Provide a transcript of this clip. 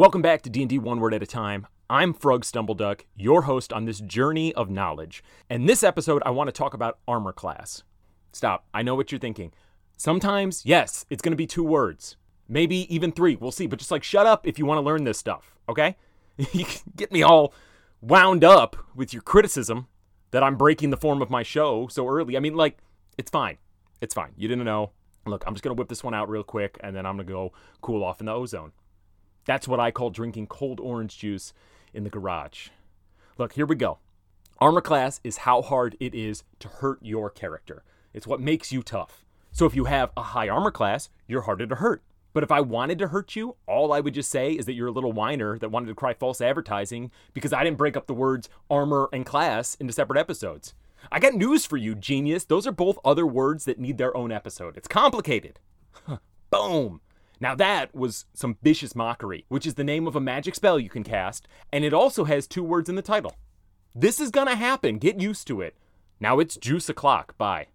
Welcome back to D&D One Word at a Time. I'm Frog Stumbleduck, your host on this journey of knowledge. And this episode, I want to talk about armor class. Stop. I know what you're thinking. Sometimes, yes, it's going to be two words. Maybe even three. We'll see. But just like, shut up if you want to learn this stuff, okay? you can get me all wound up with your criticism that I'm breaking the form of my show so early. I mean, like, it's fine. It's fine. You didn't know. Look, I'm just going to whip this one out real quick and then I'm going to go cool off in the ozone. That's what I call drinking cold orange juice in the garage. Look, here we go. Armor class is how hard it is to hurt your character. It's what makes you tough. So if you have a high armor class, you're harder to hurt. But if I wanted to hurt you, all I would just say is that you're a little whiner that wanted to cry false advertising because I didn't break up the words armor and class into separate episodes. I got news for you, genius. Those are both other words that need their own episode. It's complicated. Boom. Now that was some vicious mockery, which is the name of a magic spell you can cast, and it also has two words in the title. This is gonna happen. Get used to it. Now it's juice o'clock. Bye.